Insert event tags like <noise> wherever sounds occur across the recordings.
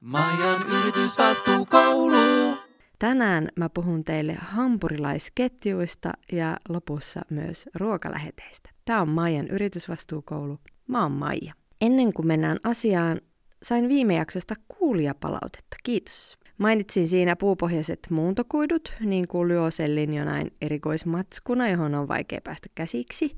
Majan yritysvastuukoulu. Tänään mä puhun teille hampurilaisketjuista ja lopussa myös ruokaläheteistä. Tämä on Maijan yritysvastuukoulu. Mä oon Maija. Ennen kuin mennään asiaan, sain viime jaksosta kuulijapalautetta. Kiitos. Mainitsin siinä puupohjaiset muuntokuidut, niin kuin lyosellin jonain erikoismatskuna, johon on vaikea päästä käsiksi.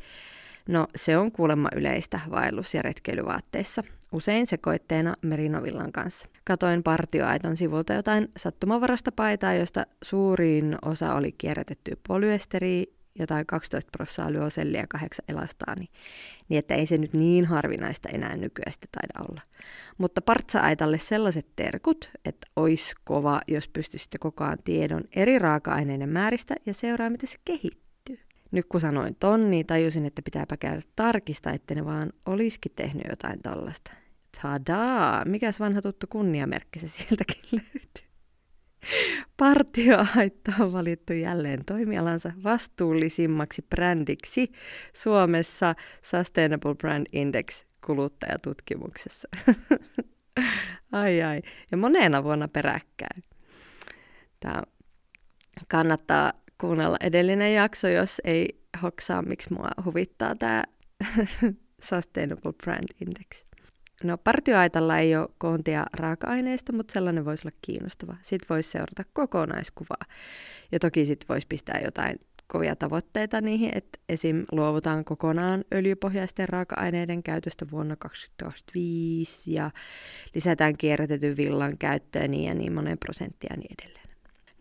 No, se on kuulemma yleistä vaellus- ja retkeilyvaatteissa, usein sekoitteena merinovillan kanssa. Katoin partioaiton sivulta jotain sattumavarasta paitaa, josta suurin osa oli kierrätetty polyesteriä, jotain 12 prosenttia lyosellia ja 8 elastaani, niin että ei se nyt niin harvinaista enää nykyään taida olla. Mutta partsa-aitalle sellaiset terkut, että ois kova, jos pystyisitte kokoaan tiedon eri raaka-aineiden määristä ja seuraa, miten se kehittyy. Nyt kun sanoin tonni, niin tajusin, että pitääpä käydä tarkistaa, että ne vaan olisikin tehnyt jotain tollasta. Tadaa! Mikäs vanha tuttu kunniamerkki se sieltäkin <laughs> löytyy? Partioaitta on valittu jälleen toimialansa vastuullisimmaksi brändiksi Suomessa Sustainable Brand Index kuluttajatutkimuksessa. <laughs> ai ai. Ja monena vuonna peräkkäin. Tämä kannattaa kuunnella edellinen jakso, jos ei hoksaa, miksi mua huvittaa tämä <laughs> Sustainable Brand Index. No partioaitalla ei ole koontia raaka-aineista, mutta sellainen voisi olla kiinnostava. Sitten voisi seurata kokonaiskuvaa. Ja toki sitten voisi pistää jotain kovia tavoitteita niihin, että esim. luovutaan kokonaan öljypohjaisten raaka-aineiden käytöstä vuonna 2025 ja lisätään kierrätetyn villan käyttöä niin ja niin monen prosenttia ja niin edelleen.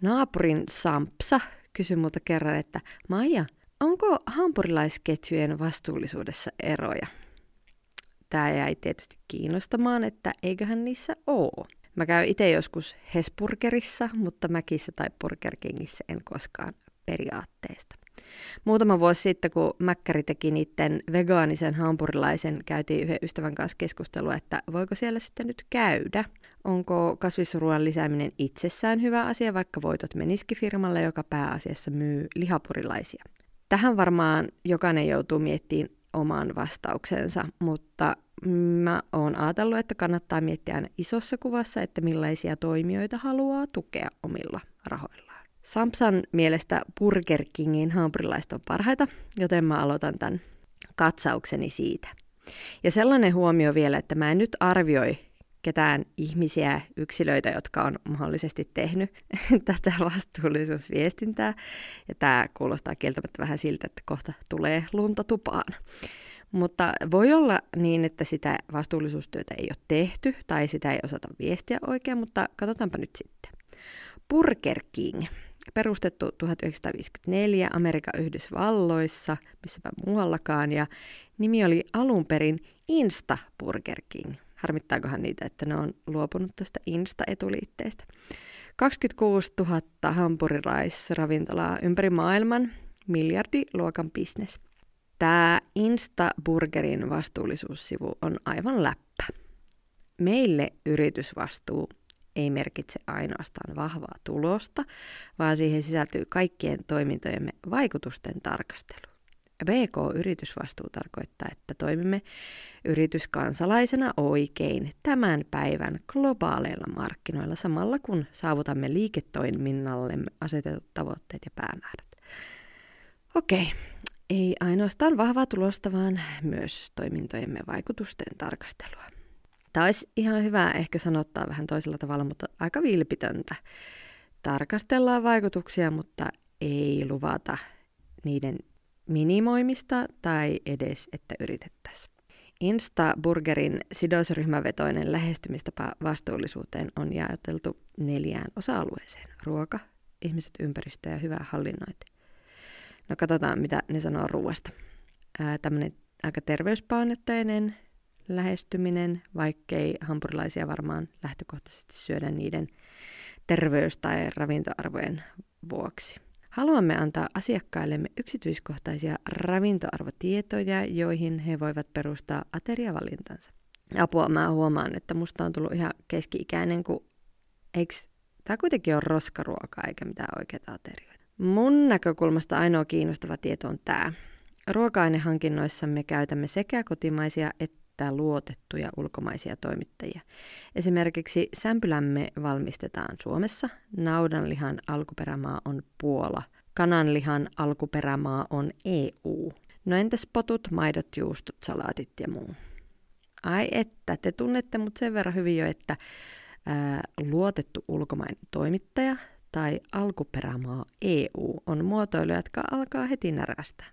Naapurin Sampsa kysyi multa kerran, että Maija, onko hampurilaisketjujen vastuullisuudessa eroja? Tämä jäi tietysti kiinnostamaan, että eiköhän niissä oo. Mä käyn itse joskus Hesburgerissa, mutta Mäkissä tai Burger Kingissä en koskaan periaatteesta. Muutama vuosi sitten, kun Mäkkäri teki niiden vegaanisen hampurilaisen, käytiin yhden ystävän kanssa keskustelua, että voiko siellä sitten nyt käydä. Onko kasvisruoan lisääminen itsessään hyvä asia, vaikka voitot menisikin firmalle, joka pääasiassa myy lihapurilaisia? Tähän varmaan jokainen joutuu miettimään oman vastauksensa, mutta mä oon ajatellut, että kannattaa miettiä aina isossa kuvassa, että millaisia toimijoita haluaa tukea omilla rahoillaan. Samsan mielestä Burger Kingin hampurilaiset on parhaita, joten mä aloitan tämän katsaukseni siitä. Ja sellainen huomio vielä, että mä en nyt arvioi ketään ihmisiä, yksilöitä, jotka on mahdollisesti tehnyt <laughs> tätä vastuullisuusviestintää. Ja tämä kuulostaa kieltämättä vähän siltä, että kohta tulee lunta tupaan. Mutta voi olla niin, että sitä vastuullisuustyötä ei ole tehty tai sitä ei osata viestiä oikein, mutta katsotaanpa nyt sitten. Burger King, perustettu 1954 Amerikan Yhdysvalloissa, missäpä muuallakaan, ja nimi oli alun perin Insta Burger King – Harmittaakohan niitä, että ne on luopunut tästä Insta-etuliitteestä. 26 000 hampurilaisravintolaa ympäri maailman, miljardiluokan bisnes. Tämä Insta-burgerin vastuullisuussivu on aivan läppä. Meille yritysvastuu ei merkitse ainoastaan vahvaa tulosta, vaan siihen sisältyy kaikkien toimintojemme vaikutusten tarkastelu. BK-yritysvastuu tarkoittaa, että toimimme yrityskansalaisena oikein tämän päivän globaaleilla markkinoilla samalla kun saavutamme liiketoiminnallemme asetetut tavoitteet ja päämäärät. Okei, ei ainoastaan vahvaa tulosta, vaan myös toimintojemme vaikutusten tarkastelua. Tämä olisi ihan hyvä ehkä sanottaa vähän toisella tavalla, mutta aika vilpitöntä. Tarkastellaan vaikutuksia, mutta ei luvata niiden minimoimista tai edes, että yritettäisiin. Insta-burgerin sidosryhmävetoinen lähestymistapa vastuullisuuteen on jaoteltu neljään osa-alueeseen. Ruoka, ihmiset, ympäristö ja hyvä hallinnointi. No katsotaan, mitä ne sanoo ruoasta. Tämmöinen aika terveyspainotteinen lähestyminen, vaikkei hampurilaisia varmaan lähtökohtaisesti syödä niiden terveys- tai ravintoarvojen vuoksi. Haluamme antaa asiakkaillemme yksityiskohtaisia ravintoarvotietoja, joihin he voivat perustaa ateriavalintansa. Apua mä huomaan, että musta on tullut ihan keski-ikäinen, kun eikö tämä kuitenkin on roskaruokaa eikä mitään oikeita aterioita. Mun näkökulmasta ainoa kiinnostava tieto on tämä. Ruoka-ainehankinnoissamme käytämme sekä kotimaisia että käyttää luotettuja ulkomaisia toimittajia. Esimerkiksi sämpylämme valmistetaan Suomessa, naudanlihan alkuperämaa on Puola, kananlihan alkuperämaa on EU. No entäs potut, maidot, juustot, salaatit ja muu? Ai että, te tunnette mut sen verran hyvin jo, että ää, luotettu ulkomainen toimittaja tai alkuperämaa EU on muotoilu, jotka alkaa heti närästä.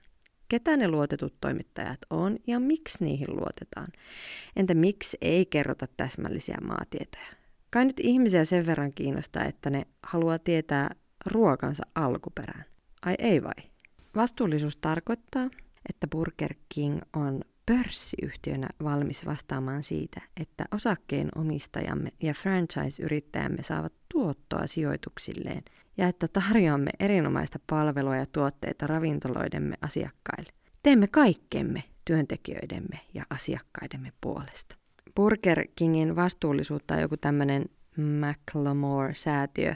Ketä ne luotetut toimittajat on ja miksi niihin luotetaan? Entä miksi ei kerrota täsmällisiä maatietoja? Kai nyt ihmisiä sen verran kiinnostaa, että ne haluaa tietää ruokansa alkuperään. Ai ei vai? Vastuullisuus tarkoittaa, että Burger King on pörssiyhtiönä valmis vastaamaan siitä, että osakkeen omistajamme ja franchise-yrittäjämme saavat tuottoa sijoituksilleen ja että tarjoamme erinomaista palvelua ja tuotteita ravintoloidemme asiakkaille. Teemme kaikkemme työntekijöidemme ja asiakkaidemme puolesta. Burger Kingin vastuullisuutta on joku tämmöinen McLemore-säätiö,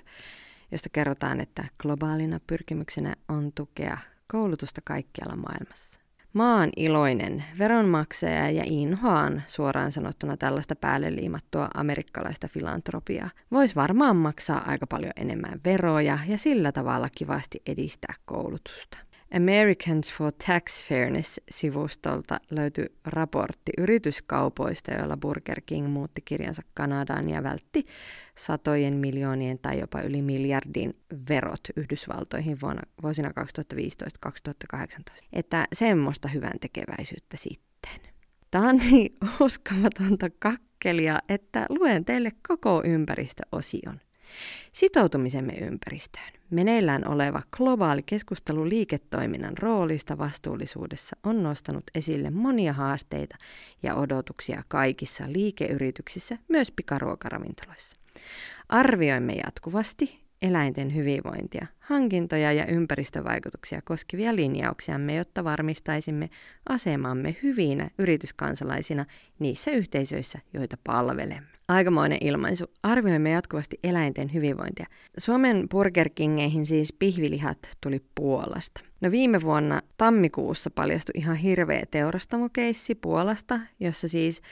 josta kerrotaan, että globaalina pyrkimyksenä on tukea koulutusta kaikkialla maailmassa. Maan iloinen veronmaksaja ja inhoan suoraan sanottuna tällaista päälle liimattua amerikkalaista filantropiaa. Voisi varmaan maksaa aika paljon enemmän veroja ja sillä tavalla kivasti edistää koulutusta. Americans for Tax Fairness-sivustolta löytyi raportti yrityskaupoista, joilla Burger King muutti kirjansa Kanadaan ja vältti satojen miljoonien tai jopa yli miljardin verot Yhdysvaltoihin vuonna, vuosina 2015-2018. Että semmoista hyvän tekeväisyyttä sitten. Tämä on niin <laughs> uskomatonta kakkelia, että luen teille koko ympäristöosion. Sitoutumisemme ympäristöön. Meneillään oleva globaali keskustelu liiketoiminnan roolista vastuullisuudessa on nostanut esille monia haasteita ja odotuksia kaikissa liikeyrityksissä, myös pikaruokaravintoloissa. Arvioimme jatkuvasti eläinten hyvinvointia, hankintoja ja ympäristövaikutuksia koskevia linjauksiamme, jotta varmistaisimme asemamme hyvinä yrityskansalaisina niissä yhteisöissä, joita palvelemme. Aikamoinen ilmaisu. Arvioimme jatkuvasti eläinten hyvinvointia. Suomen Burger Kingeihin siis pihvilihat tuli Puolasta. No viime vuonna tammikuussa paljastui ihan hirveä teurastamokeissi Puolasta, jossa siis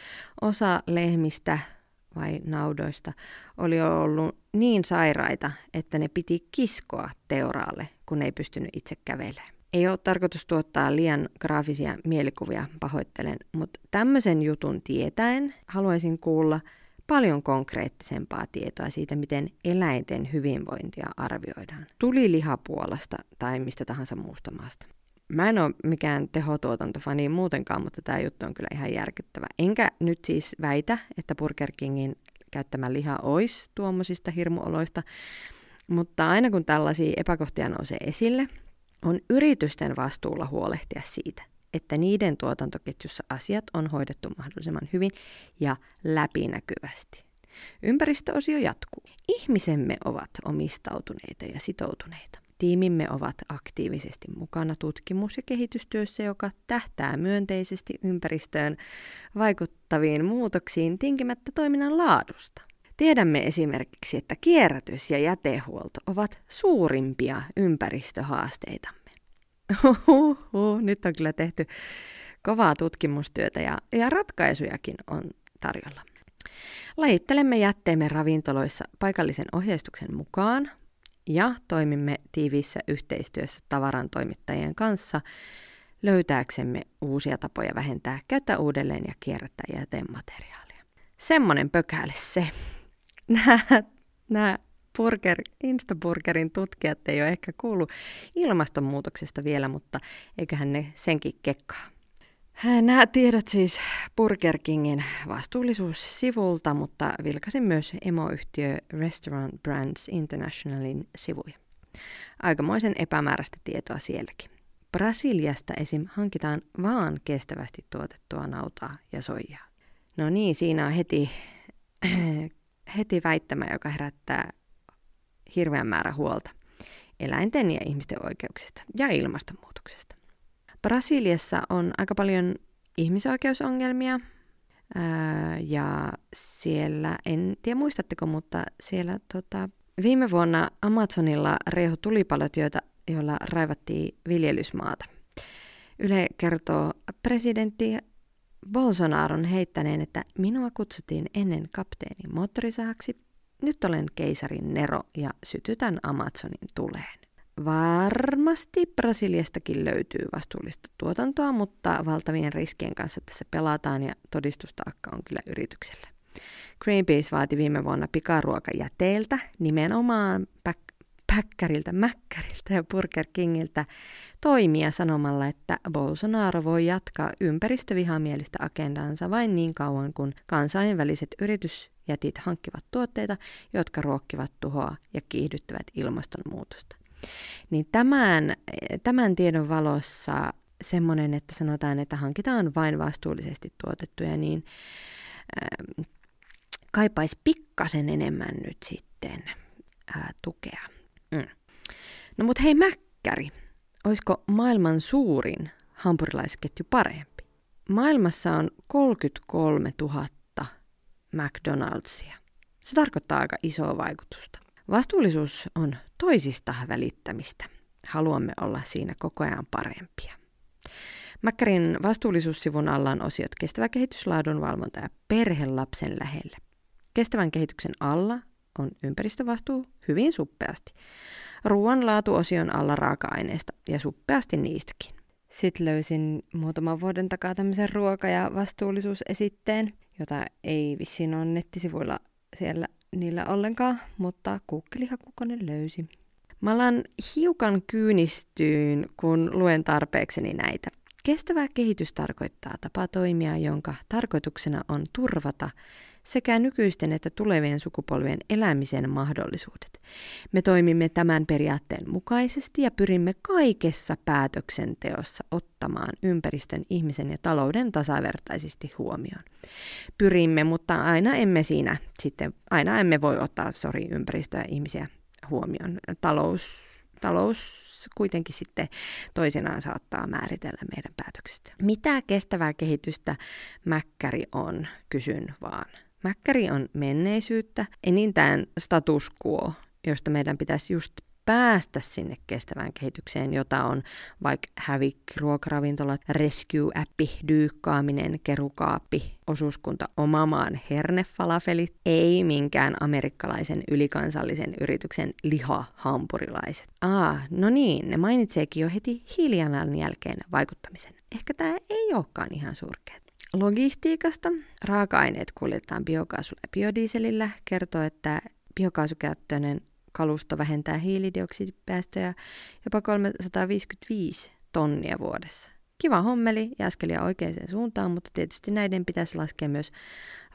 osa lehmistä vai naudoista oli ollut niin sairaita, että ne piti kiskoa teuraalle, kun ei pystynyt itse kävelemään. Ei ole tarkoitus tuottaa liian graafisia mielikuvia, pahoittelen, mutta tämmöisen jutun tietäen haluaisin kuulla paljon konkreettisempaa tietoa siitä, miten eläinten hyvinvointia arvioidaan. Tuli lihapuolesta tai mistä tahansa muusta maasta. Mä en ole mikään tehotuotantofani muutenkaan, mutta tämä juttu on kyllä ihan järkyttävä. Enkä nyt siis väitä, että Burger Kingin käyttämä liha olisi tuommoisista hirmuoloista, mutta aina kun tällaisia epäkohtia nousee esille, on yritysten vastuulla huolehtia siitä, että niiden tuotantoketjussa asiat on hoidettu mahdollisimman hyvin ja läpinäkyvästi. Ympäristöosio jatkuu. Ihmisemme ovat omistautuneita ja sitoutuneita. Tiimimme ovat aktiivisesti mukana tutkimus- ja kehitystyössä, joka tähtää myönteisesti ympäristöön vaikuttaviin muutoksiin tinkimättä toiminnan laadusta. Tiedämme esimerkiksi, että kierrätys ja jätehuolto ovat suurimpia ympäristöhaasteitamme. Uhuhu, nyt on kyllä tehty kovaa tutkimustyötä ja, ja ratkaisujakin on tarjolla. Lajittelemme jätteemme ravintoloissa paikallisen ohjeistuksen mukaan ja toimimme tiiviissä yhteistyössä tavaran toimittajien kanssa löytääksemme uusia tapoja vähentää, käyttää uudelleen ja kierrättää jätemateriaalia. Semmonen pökäle se. <laughs> Nämä burger, Instaburgerin tutkijat ei ole ehkä kuullut ilmastonmuutoksesta vielä, mutta eiköhän ne senkin kekkaa. Nämä tiedot siis Burger Kingin vastuullisuussivulta, mutta vilkasin myös emoyhtiö Restaurant Brands Internationalin sivuja. Aikamoisen epämääräistä tietoa sielläkin. Brasiliasta esim. hankitaan vaan kestävästi tuotettua nautaa ja soijaa. No niin, siinä on heti, <clears throat> heti väittämä, joka herättää hirveän määrä huolta eläinten ja ihmisten oikeuksista ja ilmastonmuutoksesta. Brasiliassa on aika paljon ihmisoikeusongelmia ja siellä, en tiedä muistatteko, mutta siellä tota, viime vuonna Amazonilla rehu tulipalot, joita, joilla raivattiin viljelysmaata. Yle kertoo presidentti Bolsonaron heittäneen, että minua kutsuttiin ennen kapteenin moottorisahaksi. Nyt olen keisarin Nero ja sytytän Amazonin tuleen. Varmasti Brasiliastakin löytyy vastuullista tuotantoa, mutta valtavien riskien kanssa tässä pelataan ja todistustaakka on kyllä yrityksellä. Greenpeace vaati viime vuonna pikaruokajäteiltä nimenomaan päk- päkkäriltä, mäkkäriltä ja Burger Kingiltä toimia sanomalla, että Bolsonaro voi jatkaa ympäristövihamielistä agendansa vain niin kauan, kun kansainväliset yritysjätit hankkivat tuotteita, jotka ruokkivat tuhoa ja kiihdyttävät ilmastonmuutosta. Niin tämän, tämän tiedon valossa semmoinen, että sanotaan, että hankitaan vain vastuullisesti tuotettuja, niin äh, kaipaisi pikkasen enemmän nyt sitten äh, tukea. Mm. No mut hei Mäkkäri, olisiko maailman suurin hampurilaisketju parempi? Maailmassa on 33 000 McDonald'sia. Se tarkoittaa aika isoa vaikutusta. Vastuullisuus on toisista välittämistä. Haluamme olla siinä koko ajan parempia. Mäkkärin vastuullisuussivun alla on osiot kestävä kehitys, laadunvalvonta ja perhe lapsen lähellä. Kestävän kehityksen alla on ympäristövastuu hyvin suppeasti. Ruoan laatuosion alla raaka-aineista ja suppeasti niistäkin. Sitten löysin muutaman vuoden takaa tämmöisen ruoka- ja vastuullisuusesitteen, jota ei vissiin ole nettisivuilla siellä niillä ollenkaan, mutta Google-hakukone löysi. Mä alan hiukan kyynistyyn, kun luen tarpeekseni näitä. Kestävä kehitys tarkoittaa tapaa toimia, jonka tarkoituksena on turvata sekä nykyisten että tulevien sukupolvien elämisen mahdollisuudet. Me toimimme tämän periaatteen mukaisesti ja pyrimme kaikessa päätöksenteossa ottamaan ympäristön, ihmisen ja talouden tasavertaisesti huomioon. Pyrimme, mutta aina emme siinä sitten, aina emme voi ottaa, sori, ympäristöä ja ihmisiä huomioon. Talous, talous kuitenkin sitten toisenaan saattaa määritellä meidän päätöksistä. Mitä kestävää kehitystä mäkkäri on, kysyn vaan. Mäkkäri on menneisyyttä, enintään status quo, josta meidän pitäisi just päästä sinne kestävään kehitykseen, jota on vaikka hävikki, ruokaravintolat, rescue-appi, dyykkaaminen, kerukaappi, osuuskunta omamaan hernefalafelit, ei minkään amerikkalaisen ylikansallisen yrityksen lihahampurilaiset. Aa, no niin, ne mainitseekin jo heti jälkeen vaikuttamisen. Ehkä tämä ei olekaan ihan surkeat. Logistiikasta raaka-aineet kuljetetaan biokaasulla ja biodieselillä, kertoo, että biokaasukäyttöinen kalusto vähentää hiilidioksidipäästöjä jopa 355 tonnia vuodessa. Kiva hommeli ja askelia oikeaan suuntaan, mutta tietysti näiden pitäisi laskea myös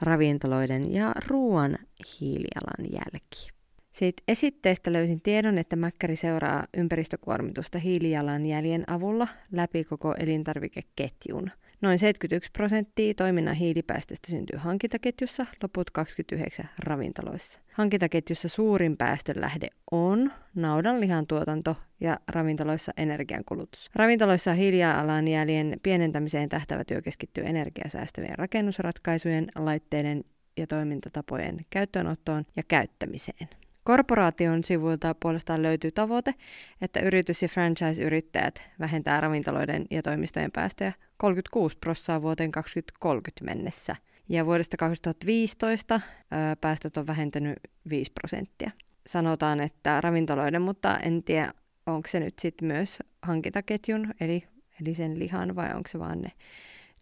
ravintoloiden ja ruoan hiilijalan jälki. Siitä esitteestä löysin tiedon, että Mäkkäri seuraa ympäristökuormitusta hiilijalanjäljen avulla läpi koko elintarvikeketjun – Noin 71 prosenttia toiminnan hiilipäästöstä syntyy hankintaketjussa, loput 29 ravintoloissa. Hankintaketjussa suurin päästönlähde on naudanlihan tuotanto ja ravintoloissa energiankulutus. Ravintoloissa hiilijalanjäljen pienentämiseen tähtävä työ keskittyy energiasäästävien rakennusratkaisujen, laitteiden ja toimintatapojen käyttöönottoon ja käyttämiseen. Korporaation sivuilta puolestaan löytyy tavoite, että yritys- ja franchise-yrittäjät vähentää ravintoloiden ja toimistojen päästöjä 36 prosenttia vuoteen 2030 mennessä. Ja vuodesta 2015 ää, päästöt on vähentynyt 5 prosenttia. Sanotaan, että ravintoloiden, mutta en tiedä, onko se nyt sitten myös hankintaketjun, eli, eli sen lihan, vai onko se vaan ne,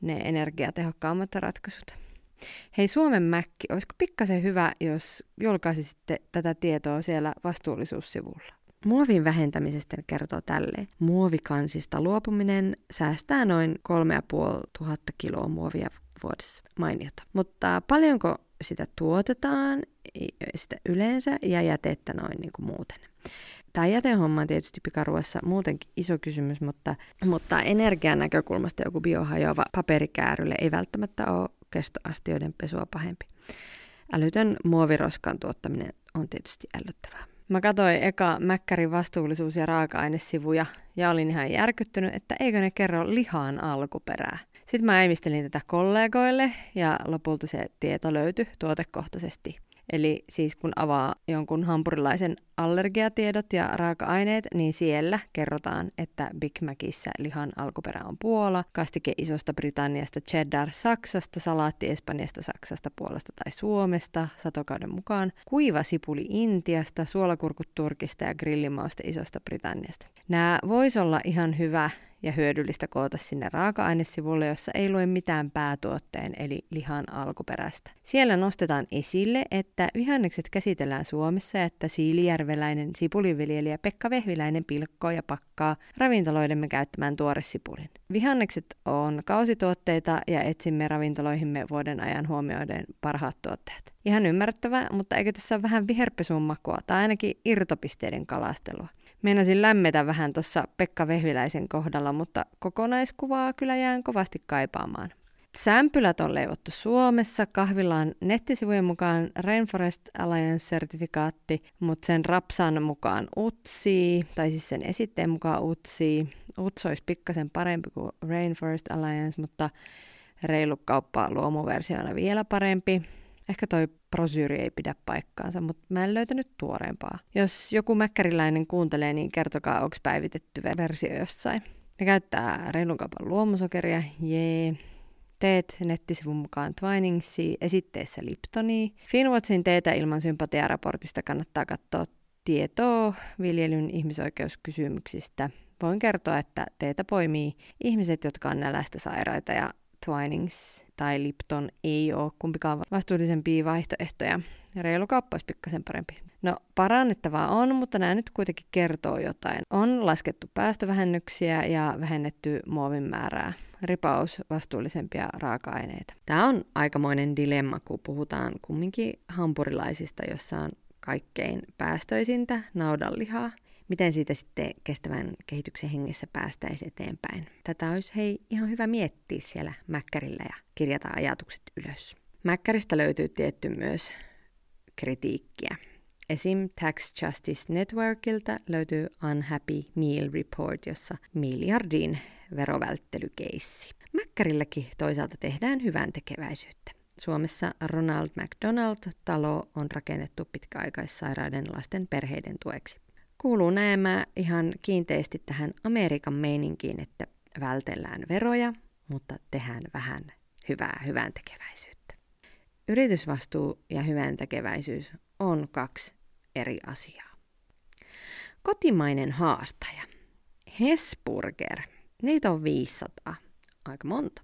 ne energiatehokkaammat ratkaisut. Hei Suomen Mäkki, olisiko pikkasen hyvä, jos julkaisisitte tätä tietoa siellä vastuullisuussivulla? Muovin vähentämisestä kertoo tälleen. Muovikansista luopuminen säästää noin 3500 kiloa muovia vuodessa. Mainiota. Mutta paljonko sitä tuotetaan, sitä yleensä, ja jätettä noin niin kuin muuten. Tämä jätehomma on tietysti pikaruossa muutenkin iso kysymys, mutta, mutta energian näkökulmasta joku biohajoava paperikäärylle ei välttämättä ole kestoastioiden pesua pahempi. Älytön muoviroskan tuottaminen on tietysti ällöttävää. Mä katsoin eka Mäkkärin vastuullisuus- ja raaka-ainesivuja ja olin ihan järkyttynyt, että eikö ne kerro lihaan alkuperää. Sitten mä äimistelin tätä kollegoille ja lopulta se tieto löytyi tuotekohtaisesti. Eli siis kun avaa jonkun hampurilaisen allergiatiedot ja raaka-aineet, niin siellä kerrotaan, että Big Macissa lihan alkuperä on Puola, kastike Isosta Britanniasta, cheddar Saksasta, salaatti Espanjasta, Saksasta, Puolasta tai Suomesta satokauden mukaan, kuiva sipuli Intiasta, suolakurkut Turkista ja grillimauste Isosta Britanniasta. Nämä voisi olla ihan hyvä ja hyödyllistä koota sinne raaka-ainesivulle, jossa ei lue mitään päätuotteen eli lihan alkuperästä. Siellä nostetaan esille, että vihannekset käsitellään Suomessa että siilijärveläinen sipuliviljelijä Pekka Vehviläinen pilkkoo ja pakkaa ravintoloidemme käyttämään tuoresipulin. Vihannekset on kausituotteita ja etsimme ravintoloihimme vuoden ajan huomioiden parhaat tuotteet. Ihan ymmärrettävää, mutta eikö tässä ole vähän viherpesun makua tai ainakin irtopisteiden kalastelua? Meinasin lämmetä vähän tuossa Pekka Vehviläisen kohdalla, mutta kokonaiskuvaa kyllä jään kovasti kaipaamaan. Sämpylät on leivottu Suomessa, kahvilla on nettisivujen mukaan Rainforest Alliance-sertifikaatti, mutta sen rapsan mukaan UTSI, tai siis sen esitteen mukaan UTSI. UTS olisi pikkasen parempi kuin Rainforest Alliance, mutta reilu kauppa luomuversiona vielä parempi. Ehkä toi prosyyri ei pidä paikkaansa, mutta mä en löytänyt tuoreempaa. Jos joku mäkkäriläinen kuuntelee, niin kertokaa, onko päivitetty versio jossain. Ne käyttää reilun kaupan luomusokeria, jee. Teet nettisivun mukaan Twiningsi, esitteessä Liptonia. Finwatchin teetä ilman sympatiaraportista kannattaa katsoa tietoa viljelyn ihmisoikeuskysymyksistä. Voin kertoa, että teitä poimii ihmiset, jotka on nälästä sairaita ja Twinings tai Lipton ei ole kumpikaan vastuullisempia vaihtoehtoja. Reilu kauppa olisi pikkasen parempi. No parannettavaa on, mutta nämä nyt kuitenkin kertoo jotain. On laskettu päästövähennyksiä ja vähennetty muovin määrää. Ripaus vastuullisempia raaka-aineita. Tämä on aikamoinen dilemma, kun puhutaan kumminkin hampurilaisista, jossa on kaikkein päästöisintä naudanlihaa miten siitä sitten kestävän kehityksen hengessä päästäisiin eteenpäin. Tätä olisi hei ihan hyvä miettiä siellä Mäkkärillä ja kirjata ajatukset ylös. Mäkkäristä löytyy tietty myös kritiikkiä. Esim. Tax Justice Networkilta löytyy Unhappy Meal Report, jossa miljardin verovälttelykeissi. Mäkkärilläkin toisaalta tehdään hyvän tekeväisyyttä. Suomessa Ronald McDonald-talo on rakennettu pitkäaikaissairaiden lasten perheiden tueksi kuuluu näemään ihan kiinteästi tähän Amerikan meininkiin, että vältellään veroja, mutta tehdään vähän hyvää hyvän tekeväisyyttä. Yritysvastuu ja hyvän tekeväisyys on kaksi eri asiaa. Kotimainen haastaja. Hesburger. Niitä on 500. Aika monta.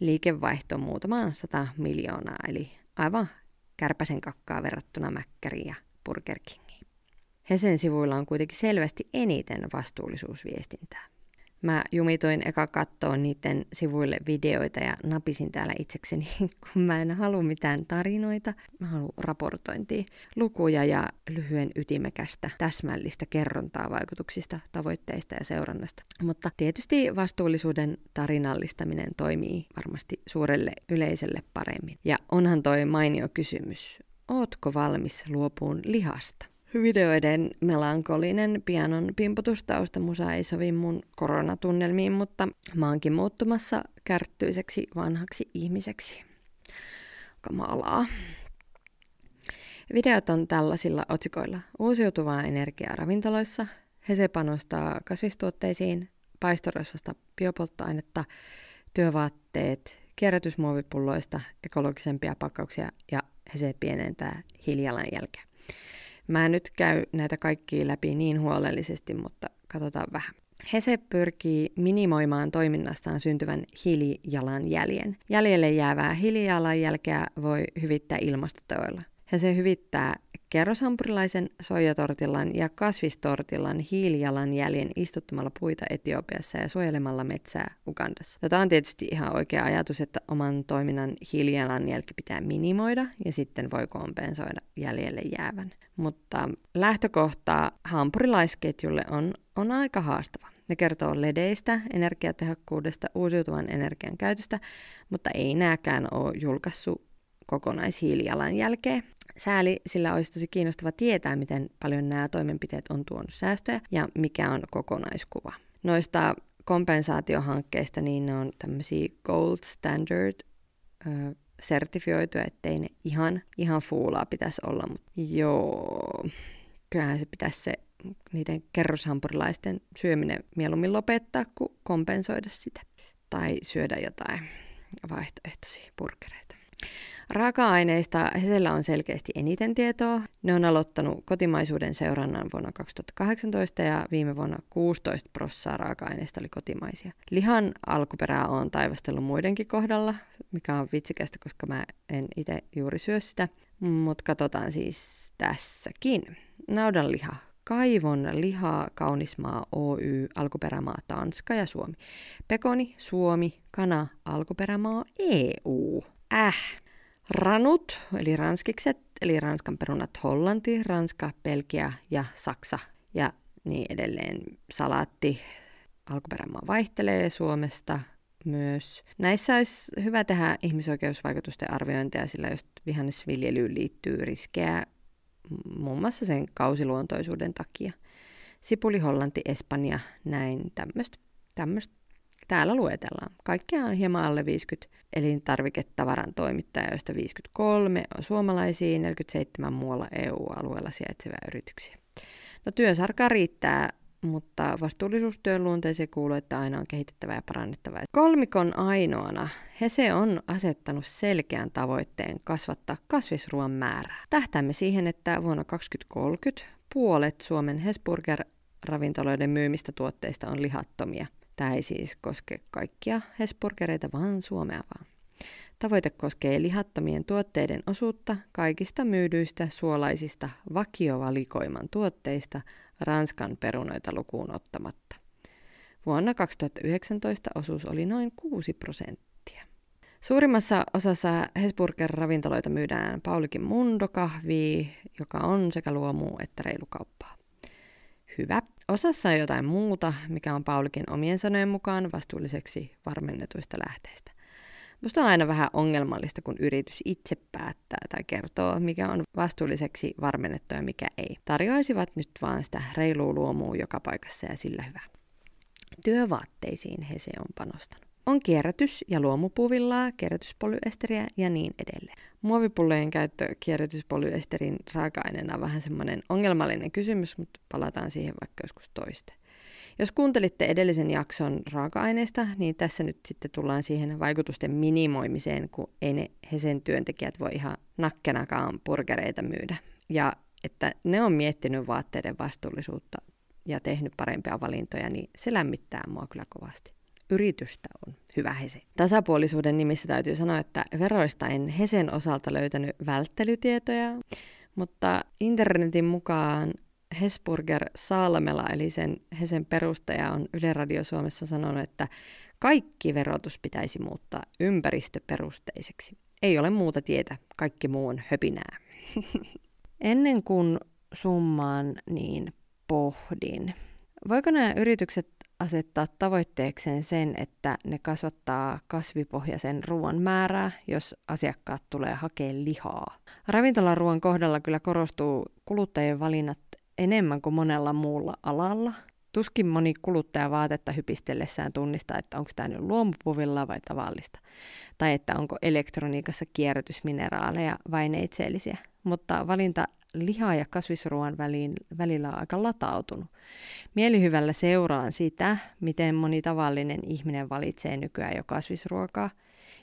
Liikevaihto on muutama sata miljoonaa, eli aivan kärpäsen kakkaa verrattuna Mäkkäriin ja Burger King. Hesen sivuilla on kuitenkin selvästi eniten vastuullisuusviestintää. Mä jumitoin eka kattoon niiden sivuille videoita ja napisin täällä itsekseni, <laughs> kun mä en halua mitään tarinoita. Mä haluan raportointia, lukuja ja lyhyen ytimekästä, täsmällistä kerrontaa vaikutuksista, tavoitteista ja seurannasta. Mutta tietysti vastuullisuuden tarinallistaminen toimii varmasti suurelle yleisölle paremmin. Ja onhan toi mainio kysymys, ootko valmis luopuun lihasta? Videoiden melankolinen pianon pimputustaustamusa ei sovi mun koronatunnelmiin, mutta mä oonkin muuttumassa kärttyiseksi vanhaksi ihmiseksi. Kamalaa. Videot on tällaisilla otsikoilla. Uusiutuvaa energiaa ravintoloissa, Hese panostaa kasvistuotteisiin, paistorasvasta biopolttoainetta, työvaatteet, kierrätysmuovipulloista, ekologisempia pakkauksia ja Hese pienentää hiilijalanjälkeä. Mä en nyt käy näitä kaikkia läpi niin huolellisesti, mutta katsotaan vähän. Hese pyrkii minimoimaan toiminnastaan syntyvän hiilijalanjäljen. Jäljelle jäävää hiilijalanjälkeä voi hyvittää ilmastoteoilla. Hese hyvittää kerroshampurilaisen, soijatortillan ja kasvistortillan hiilijalanjäljen istuttamalla puita Etiopiassa ja suojelemalla metsää Ugandassa. Tämä on tietysti ihan oikea ajatus, että oman toiminnan hiilijalanjälki pitää minimoida ja sitten voi kompensoida jäljelle jäävän. Mutta lähtökohta hampurilaisketjulle on, on aika haastava. Ne kertoo ledeistä, energiatehokkuudesta, uusiutuvan energian käytöstä, mutta ei nääkään ole julkaissut kokonaishiilijalanjälkeä. Sääli, sillä olisi tosi kiinnostava tietää, miten paljon nämä toimenpiteet on tuonut säästöjä ja mikä on kokonaiskuva. Noista kompensaatiohankkeista, niin ne on tämmöisiä gold standard sertifioitu, ettei ne ihan, ihan fuulaa pitäisi olla. Mutta joo, kyllähän se pitäisi se niiden kerroshampurilaisten syöminen mieluummin lopettaa kuin kompensoida sitä. Tai syödä jotain vaihtoehtoisia burgereita. Raaka-aineista Hesellä on selkeästi eniten tietoa. Ne on aloittanut kotimaisuuden seurannan vuonna 2018 ja viime vuonna 16 prossaa raaka-aineista oli kotimaisia. Lihan alkuperää on taivastellut muidenkin kohdalla, mikä on vitsikästä, koska mä en itse juuri syö sitä. Mutta katsotaan siis tässäkin. Naudanliha. Kaivon liha Kaunismaa Oy, alkuperämaa Tanska ja Suomi. Pekoni, Suomi, kana, alkuperämaa EU. Äh, Ranut, eli ranskikset, eli Ranskan perunat Hollanti, Ranska, Belgia ja Saksa ja niin edelleen. Salaatti alkuperämaa vaihtelee Suomesta myös. Näissä olisi hyvä tehdä ihmisoikeusvaikutusten arviointia, sillä jos vihannesviljelyyn liittyy riskejä muun muassa sen kausiluontoisuuden takia. Sipuli, Hollanti, Espanja, näin tämmöistä Täällä luetellaan. Kaikkia on hieman alle 50 elintarviketavaran toimittajaa, joista 53 on suomalaisia, 47 muualla EU-alueella sijaitsevia yrityksiä. No työsarkaa riittää, mutta vastuullisuustyön luonteeseen kuuluu, että aina on kehitettävä ja parannettava. Kolmikon ainoana Hese on asettanut selkeän tavoitteen kasvattaa kasvisruoan määrää. Tähtäämme siihen, että vuonna 2030 puolet Suomen Hesburger-ravintoloiden myymistä tuotteista on lihattomia – Tämä ei siis koske kaikkia Hesburgereita, vaan Suomea vaan. Tavoite koskee lihattomien tuotteiden osuutta kaikista myydyistä suolaisista vakiovalikoiman tuotteista Ranskan perunoita lukuun ottamatta. Vuonna 2019 osuus oli noin 6 prosenttia. Suurimmassa osassa Hesburger-ravintoloita myydään Paulikin Mundo-kahvia, joka on sekä luomu että reilukauppaa. Hyvä. Osassa on jotain muuta, mikä on Paulikin omien sanojen mukaan vastuulliseksi varmennetuista lähteistä. Musta on aina vähän ongelmallista, kun yritys itse päättää tai kertoo, mikä on vastuulliseksi varmennettu ja mikä ei. Tarjoaisivat nyt vaan sitä reilua luomua joka paikassa ja sillä hyvä. Työvaatteisiin he se on panostanut. On kierrätys- ja luomupuvillaa, kierrätyspolyeesteriä ja niin edelleen. Muovipullojen käyttö kierrätyspolyeesterin raaka-aineena on vähän semmoinen ongelmallinen kysymys, mutta palataan siihen vaikka joskus toiste. Jos kuuntelitte edellisen jakson raaka-aineista, niin tässä nyt sitten tullaan siihen vaikutusten minimoimiseen, kun ei ne Hesen työntekijät voi ihan nakkenakaan purgereita myydä. Ja että ne on miettinyt vaatteiden vastuullisuutta ja tehnyt parempia valintoja, niin se lämmittää mua kyllä kovasti yritystä on hyvä Hese. Tasapuolisuuden nimissä täytyy sanoa, että veroista en Hesen osalta löytänyt välttelytietoja, mutta internetin mukaan Hesburger Salmela, eli sen Hesen perustaja, on Yle Radio Suomessa sanonut, että kaikki verotus pitäisi muuttaa ympäristöperusteiseksi. Ei ole muuta tietä, kaikki muu on höpinää. <laughs> Ennen kuin summaan, niin pohdin. Voiko nämä yritykset asettaa tavoitteekseen sen, että ne kasvattaa kasvipohjaisen ruoan määrää, jos asiakkaat tulee hakemaan lihaa. Ravintolaruoan kohdalla kyllä korostuu kuluttajien valinnat enemmän kuin monella muulla alalla. Tuskin moni kuluttaja vaatetta hypistellessään tunnistaa, että onko tämä nyt luomupuvilla vai tavallista, tai että onko elektroniikassa kierrätysmineraaleja vai neitseellisiä. Mutta valinta liha- ja kasvisruoan väliin, välillä on aika latautunut. Mielihyvällä seuraan sitä, miten moni tavallinen ihminen valitsee nykyään jo kasvisruokaa,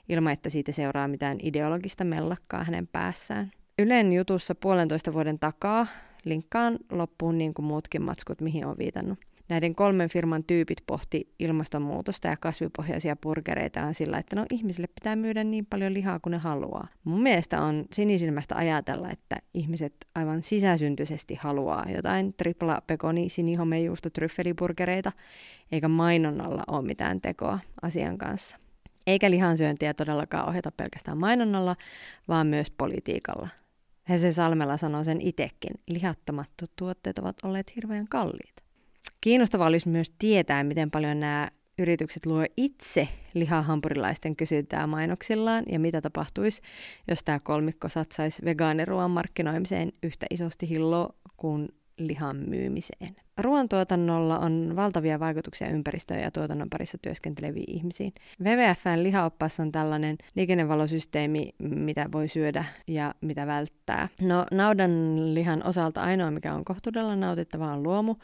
ilman että siitä seuraa mitään ideologista mellakkaa hänen päässään. Ylen jutussa puolentoista vuoden takaa linkkaan loppuun niin kuin muutkin matskut, mihin on viitannut. Näiden kolmen firman tyypit pohti ilmastonmuutosta ja kasvipohjaisia purgereita sillä, että no ihmisille pitää myydä niin paljon lihaa kuin ne haluaa. Mun mielestä on sinisilmästä ajatella, että ihmiset aivan sisäsyntyisesti haluaa jotain tripla pekoni sinihomejuusto tryffelipurgereita, eikä mainonnalla ole mitään tekoa asian kanssa. Eikä lihansyöntiä todellakaan ohjata pelkästään mainonnalla, vaan myös politiikalla. Hese Salmela sanoi sen itekin, lihattomat tuotteet ovat olleet hirveän kalliita. Kiinnostavaa olisi myös tietää, miten paljon nämä yritykset luo itse lihahampurilaisten kysyntää mainoksillaan ja mitä tapahtuisi, jos tämä kolmikko satsaisi vegaaniruoan markkinoimiseen yhtä isosti hilloa kuin lihan myymiseen. Ruoantuotannolla on valtavia vaikutuksia ympäristöön ja tuotannon parissa työskenteleviin ihmisiin. WWFn lihaoppaassa on tällainen liikennevalosysteemi, mitä voi syödä ja mitä välttää. No naudan lihan osalta ainoa, mikä on kohtuudella nautittavaa, on luomu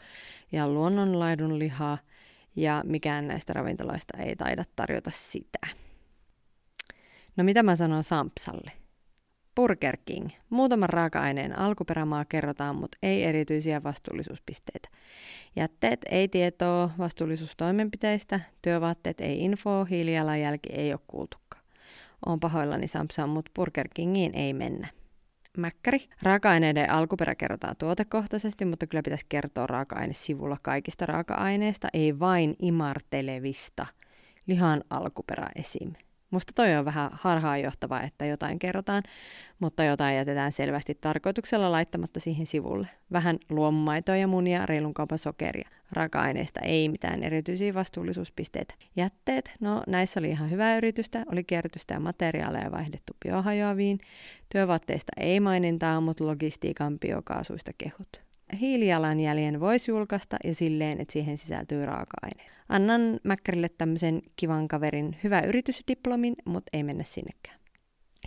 ja luonnonlaidun liha, ja mikään näistä ravintoloista ei taida tarjota sitä. No mitä mä sanon Sampsalle? Burger King. Muutaman raaka-aineen alkuperämaa kerrotaan, mutta ei erityisiä vastuullisuuspisteitä. Jätteet ei tietoa vastuullisuustoimenpiteistä, työvaatteet ei infoa, hiilijalanjälki ei ole kuultukaan. Oon pahoillani Samsung, mutta Burger Kingiin ei mennä. Mäkkäri. Raaka-aineiden alkuperä kerrotaan tuotekohtaisesti, mutta kyllä pitäisi kertoa raaka-ainesivulla kaikista raaka-aineista, ei vain imartelevista. Lihan alkuperä esim. Musta toi on vähän harhaanjohtava, että jotain kerrotaan, mutta jotain jätetään selvästi tarkoituksella laittamatta siihen sivulle. Vähän luomumaitoa ja munia, reilun kaupan sokeria. Raaka-aineista ei mitään erityisiä vastuullisuuspisteitä. Jätteet, no näissä oli ihan hyvää yritystä, oli kierrätystä ja materiaaleja vaihdettu biohajoaviin. Työvaatteista ei mainintaa, mutta logistiikan biokaasuista kehut hiilijalanjäljen voisi julkaista ja silleen, että siihen sisältyy raaka-aine. Annan Mäkkärille tämmöisen kivan kaverin hyvä yritysdiplomin, mutta ei mennä sinnekään.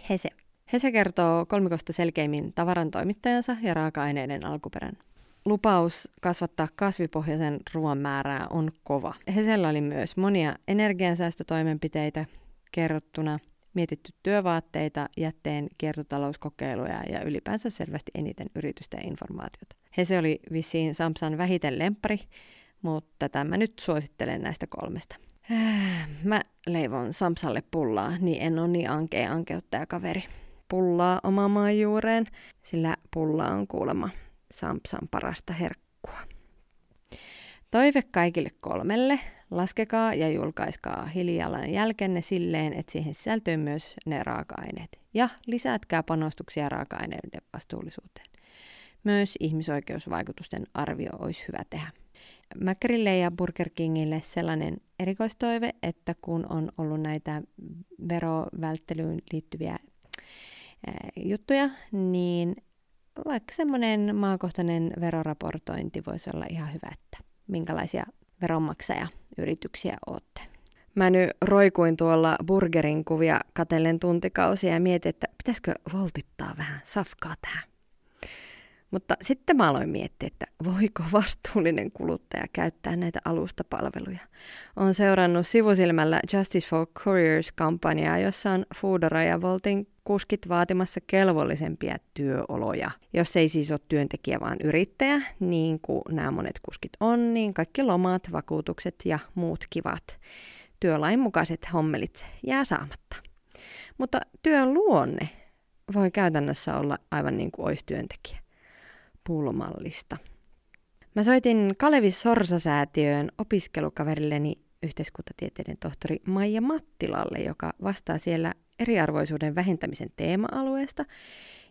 Hese. Hese kertoo kolmikosta selkeimmin tavaran toimittajansa ja raaka-aineiden alkuperän. Lupaus kasvattaa kasvipohjaisen ruoan määrää on kova. Hesellä oli myös monia energiansäästötoimenpiteitä kerrottuna, mietitty työvaatteita, jätteen kiertotalouskokeiluja ja ylipäänsä selvästi eniten yritysten informaatiota. Hese oli vissiin Samsan vähiten lempari, mutta tätä mä nyt suosittelen näistä kolmesta. Mä leivon Samsalle pullaa, niin en ole niin ankea ankeuttaja kaveri. Pullaa oma maan juureen, sillä pulla on kuulemma Samsan parasta herkkua. Toive kaikille kolmelle. Laskekaa ja julkaiskaa hiilijalan jälkenne silleen, että siihen sisältyy myös ne raaka-aineet. Ja lisätkää panostuksia raaka-aineiden vastuullisuuteen. Myös ihmisoikeusvaikutusten arvio olisi hyvä tehdä. Mäkkärille ja Burger Kingille sellainen erikoistoive, että kun on ollut näitä verovälttelyyn liittyviä juttuja, niin vaikka semmoinen maakohtainen veroraportointi voisi olla ihan hyvä, että minkälaisia veronmaksajayrityksiä olette. Mä nyt roikuin tuolla burgerin kuvia katellen tuntikausia ja mietin, että pitäisikö voltittaa vähän safkaa tähän. Mutta sitten mä aloin miettiä, että voiko vastuullinen kuluttaja käyttää näitä alustapalveluja. Olen seurannut sivusilmällä Justice for Couriers-kampanjaa, jossa on Foodora ja Voltin kuskit vaatimassa kelvollisempia työoloja. Jos ei siis ole työntekijä, vaan yrittäjä, niin kuin nämä monet kuskit on, niin kaikki lomat, vakuutukset ja muut kivat työlain mukaiset hommelit jää saamatta. Mutta työn luonne voi käytännössä olla aivan niin kuin olisi työntekijä pulmallista. Mä soitin Kalevi Sorsa-säätiöön opiskelukaverilleni yhteiskuntatieteiden tohtori Maija Mattilalle, joka vastaa siellä eriarvoisuuden vähentämisen teema-alueesta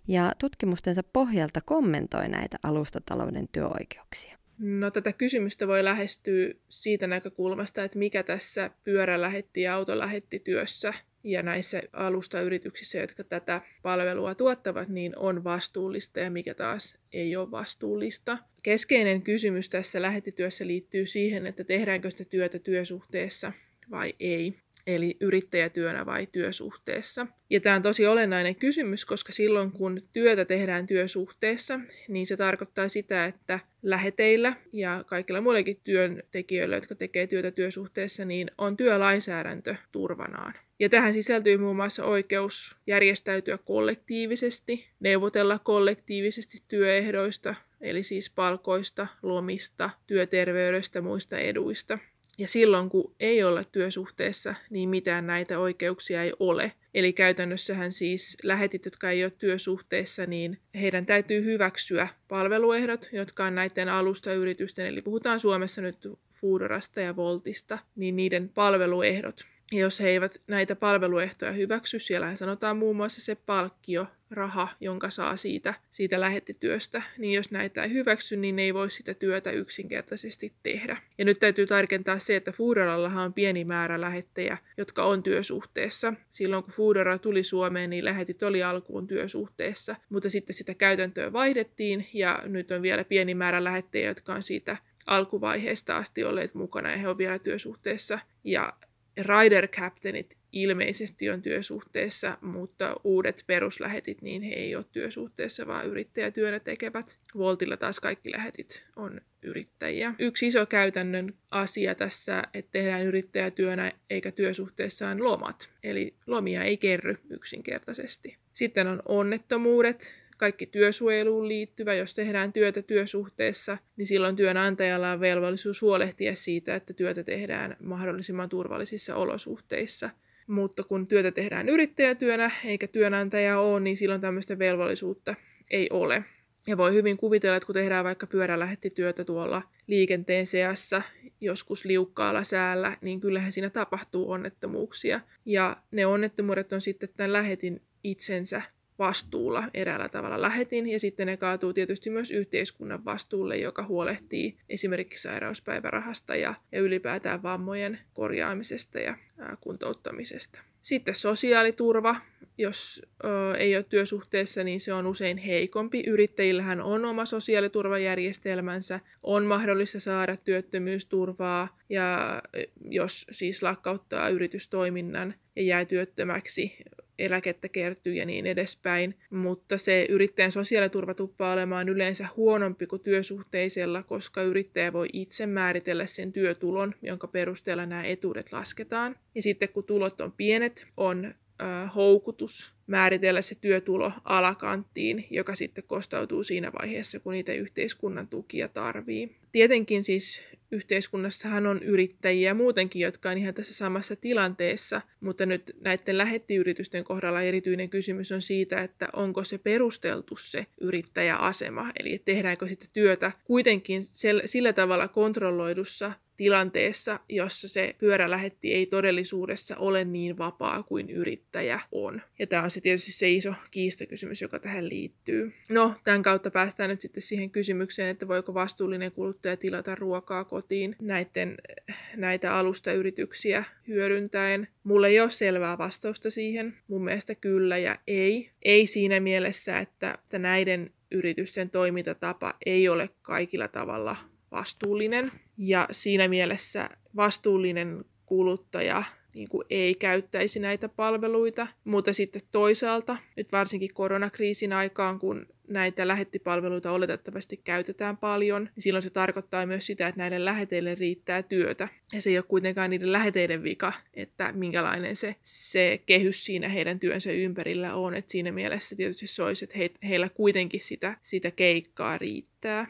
ja tutkimustensa pohjalta kommentoi näitä alustatalouden työoikeuksia. No tätä kysymystä voi lähestyä siitä näkökulmasta, että mikä tässä pyörälähetti ja autolähetti työssä ja näissä alustayrityksissä, jotka tätä palvelua tuottavat, niin on vastuullista ja mikä taas ei ole vastuullista. Keskeinen kysymys tässä lähetityössä liittyy siihen, että tehdäänkö sitä työtä työsuhteessa vai ei eli yrittäjätyönä vai työsuhteessa. Ja tämä on tosi olennainen kysymys, koska silloin kun työtä tehdään työsuhteessa, niin se tarkoittaa sitä, että läheteillä ja kaikilla muillakin työntekijöillä, jotka tekee työtä työsuhteessa, niin on työlainsäädäntö turvanaan. Ja tähän sisältyy muun muassa oikeus järjestäytyä kollektiivisesti, neuvotella kollektiivisesti työehdoista, eli siis palkoista, lomista, työterveydestä, muista eduista. Ja silloin, kun ei olla työsuhteessa, niin mitään näitä oikeuksia ei ole. Eli käytännössähän siis lähetit, jotka ei ole työsuhteessa, niin heidän täytyy hyväksyä palveluehdot, jotka on näiden alustayritysten, eli puhutaan Suomessa nyt Foodorasta ja Voltista, niin niiden palveluehdot. Jos he eivät näitä palveluehtoja hyväksy, siellä sanotaan muun muassa se palkkio, raha, jonka saa siitä, siitä lähettityöstä, niin jos näitä ei hyväksy, niin ne ei voi sitä työtä yksinkertaisesti tehdä. Ja nyt täytyy tarkentaa se, että Foodarallahan on pieni määrä lähettejä, jotka on työsuhteessa. Silloin kun Foodara tuli Suomeen, niin lähetit oli alkuun työsuhteessa, mutta sitten sitä käytäntöä vaihdettiin ja nyt on vielä pieni määrä lähettejä, jotka on siitä alkuvaiheesta asti olleet mukana ja he on vielä työsuhteessa. Ja rider captainit ilmeisesti on työsuhteessa, mutta uudet peruslähetit, niin he ei ole työsuhteessa, vaan yrittäjätyönä tekevät. Voltilla taas kaikki lähetit on yrittäjiä. Yksi iso käytännön asia tässä, että tehdään yrittäjätyönä eikä työsuhteessa on lomat. Eli lomia ei kerry yksinkertaisesti. Sitten on onnettomuudet, kaikki työsuojeluun liittyvä. Jos tehdään työtä työsuhteessa, niin silloin työnantajalla on velvollisuus huolehtia siitä, että työtä tehdään mahdollisimman turvallisissa olosuhteissa. Mutta kun työtä tehdään yrittäjätyönä eikä työnantaja ole, niin silloin tämmöistä velvollisuutta ei ole. Ja voi hyvin kuvitella, että kun tehdään vaikka pyörälähettityötä tuolla liikenteen seassa, joskus liukkaalla säällä, niin kyllähän siinä tapahtuu onnettomuuksia. Ja ne onnettomuudet on sitten tämän lähetin itsensä vastuulla eräällä tavalla lähetin, ja sitten ne kaatuu tietysti myös yhteiskunnan vastuulle, joka huolehtii esimerkiksi sairauspäivärahasta ja, ja ylipäätään vammojen korjaamisesta ja ää, kuntouttamisesta. Sitten sosiaaliturva, jos ö, ei ole työsuhteessa, niin se on usein heikompi. Yrittäjillähän on oma sosiaaliturvajärjestelmänsä, on mahdollista saada työttömyysturvaa ja jos siis lakkauttaa yritystoiminnan ja jää työttömäksi, eläkettä kertyy ja niin edespäin, mutta se yrittäjän sosiaaliturva tuppaa olemaan yleensä huonompi kuin työsuhteisella, koska yrittäjä voi itse määritellä sen työtulon, jonka perusteella nämä etuudet lasketaan. Ja sitten kun tulot on pienet, on houkutus määritellä se työtulo alakanttiin, joka sitten kostautuu siinä vaiheessa, kun niitä yhteiskunnan tukia tarvii. Tietenkin siis yhteiskunnassahan on yrittäjiä muutenkin, jotka on ihan tässä samassa tilanteessa, mutta nyt näiden lähettiyritysten kohdalla erityinen kysymys on siitä, että onko se perusteltu se yrittäjäasema, eli tehdäänkö sitä työtä kuitenkin sillä tavalla kontrolloidussa tilanteessa, jossa se pyörälähetti ei todellisuudessa ole niin vapaa kuin yrittäjä on. Ja tämä on se tietysti se iso kiistakysymys, joka tähän liittyy. No, tämän kautta päästään nyt sitten siihen kysymykseen, että voiko vastuullinen kuluttaja tilata ruokaa kotiin näiden, näitä alustayrityksiä hyödyntäen. Mulle ei ole selvää vastausta siihen. Mun mielestä kyllä ja ei. Ei siinä mielessä, että, että näiden yritysten toimintatapa ei ole kaikilla tavalla vastuullinen. Ja siinä mielessä vastuullinen kuluttaja niin kuin ei käyttäisi näitä palveluita, mutta sitten toisaalta, nyt varsinkin koronakriisin aikaan, kun näitä lähettipalveluita oletettavasti käytetään paljon, niin silloin se tarkoittaa myös sitä, että näille läheteille riittää työtä. Ja se ei ole kuitenkaan niiden läheteiden vika, että minkälainen se, se kehys siinä heidän työnsä ympärillä on. Et siinä mielessä tietysti se olisi, että he, heillä kuitenkin sitä, sitä keikkaa riittää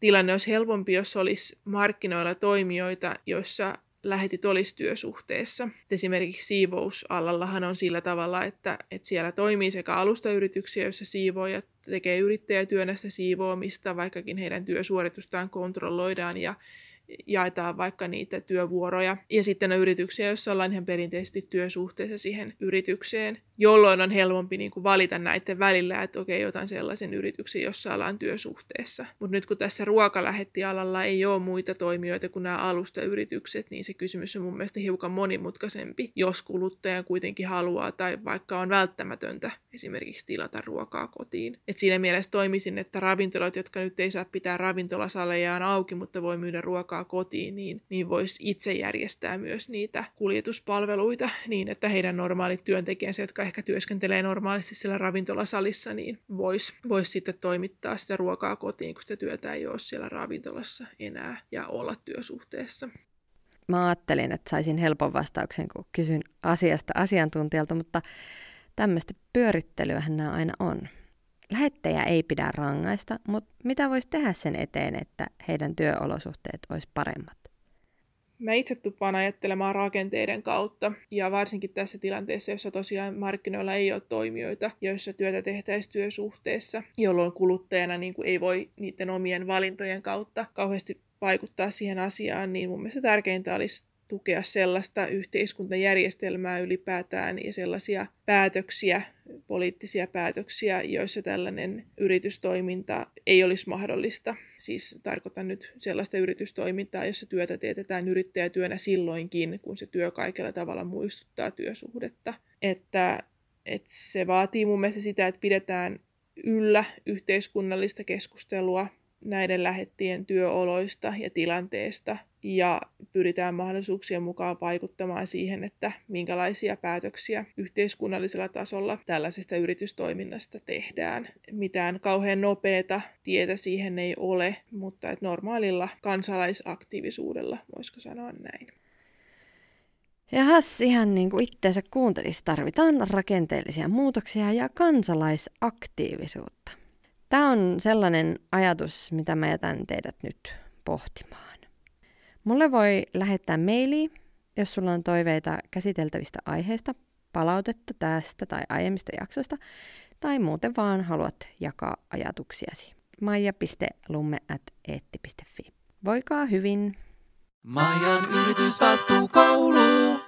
tilanne olisi helpompi, jos olisi markkinoilla toimijoita, joissa lähetit olisi työsuhteessa. Esimerkiksi siivousalallahan on sillä tavalla, että, että siellä toimii sekä alustayrityksiä, joissa siivoojat tekee yrittäjätyönä sitä siivoamista, vaikkakin heidän työsuoritustaan kontrolloidaan ja jaetaan vaikka niitä työvuoroja. Ja sitten on yrityksiä, joissa ollaan ihan perinteisesti työsuhteessa siihen yritykseen, jolloin on helpompi niin kuin valita näiden välillä, että okei, otan sellaisen yrityksen, jossa ollaan työsuhteessa. Mutta nyt kun tässä ruokalähettialalla ei ole muita toimijoita kuin nämä alustayritykset, niin se kysymys on mun mielestä hiukan monimutkaisempi, jos kuluttaja kuitenkin haluaa tai vaikka on välttämätöntä esimerkiksi tilata ruokaa kotiin. Et siinä mielessä toimisin, että ravintolat, jotka nyt ei saa pitää ravintolasalejaan auki, mutta voi myydä ruokaa kotiin, niin, niin voisi itse järjestää myös niitä kuljetuspalveluita niin, että heidän normaalit työntekijänsä, jotka ehkä työskentelee normaalisti siellä ravintolasalissa, niin voisi vois sitten toimittaa sitä ruokaa kotiin, kun sitä työtä ei ole siellä ravintolassa enää ja olla työsuhteessa. Mä ajattelin, että saisin helpon vastauksen, kun kysyn asiasta asiantuntijalta, mutta tämmöistä pyörittelyähän nämä aina on. Lähettäjä ei pidä rangaista, mutta mitä voisi tehdä sen eteen, että heidän työolosuhteet olisi paremmat? Mä itse tuppaan ajattelemaan rakenteiden kautta, ja varsinkin tässä tilanteessa, jossa tosiaan markkinoilla ei ole toimijoita, joissa työtä tehtäisiin työsuhteessa, jolloin kuluttajana niin kuin ei voi niiden omien valintojen kautta kauheasti vaikuttaa siihen asiaan, niin mun mielestä tärkeintä olisi tukea sellaista yhteiskuntajärjestelmää ylipäätään ja sellaisia päätöksiä, poliittisia päätöksiä, joissa tällainen yritystoiminta ei olisi mahdollista. Siis tarkoitan nyt sellaista yritystoimintaa, jossa työtä teetetään yrittäjätyönä silloinkin, kun se työ kaikella tavalla muistuttaa työsuhdetta. Että, että se vaatii mun mielestä sitä, että pidetään yllä yhteiskunnallista keskustelua näiden lähettien työoloista ja tilanteesta ja pyritään mahdollisuuksien mukaan vaikuttamaan siihen, että minkälaisia päätöksiä yhteiskunnallisella tasolla tällaisesta yritystoiminnasta tehdään. Mitään kauhean nopeata tietä siihen ei ole, mutta että normaalilla kansalaisaktiivisuudella, voisiko sanoa näin. Ja Hass ihan niin kuin itteensä kuuntelisi, tarvitaan rakenteellisia muutoksia ja kansalaisaktiivisuutta. Tämä on sellainen ajatus, mitä mä jätän teidät nyt pohtimaan. Mulle voi lähettää maili, jos sulla on toiveita käsiteltävistä aiheista, palautetta tästä tai aiemmista jaksoista, tai muuten vaan haluat jakaa ajatuksiasi. maija.lumme.eetti.fi. Voikaa hyvin! Maijan yritysvastuukoulu.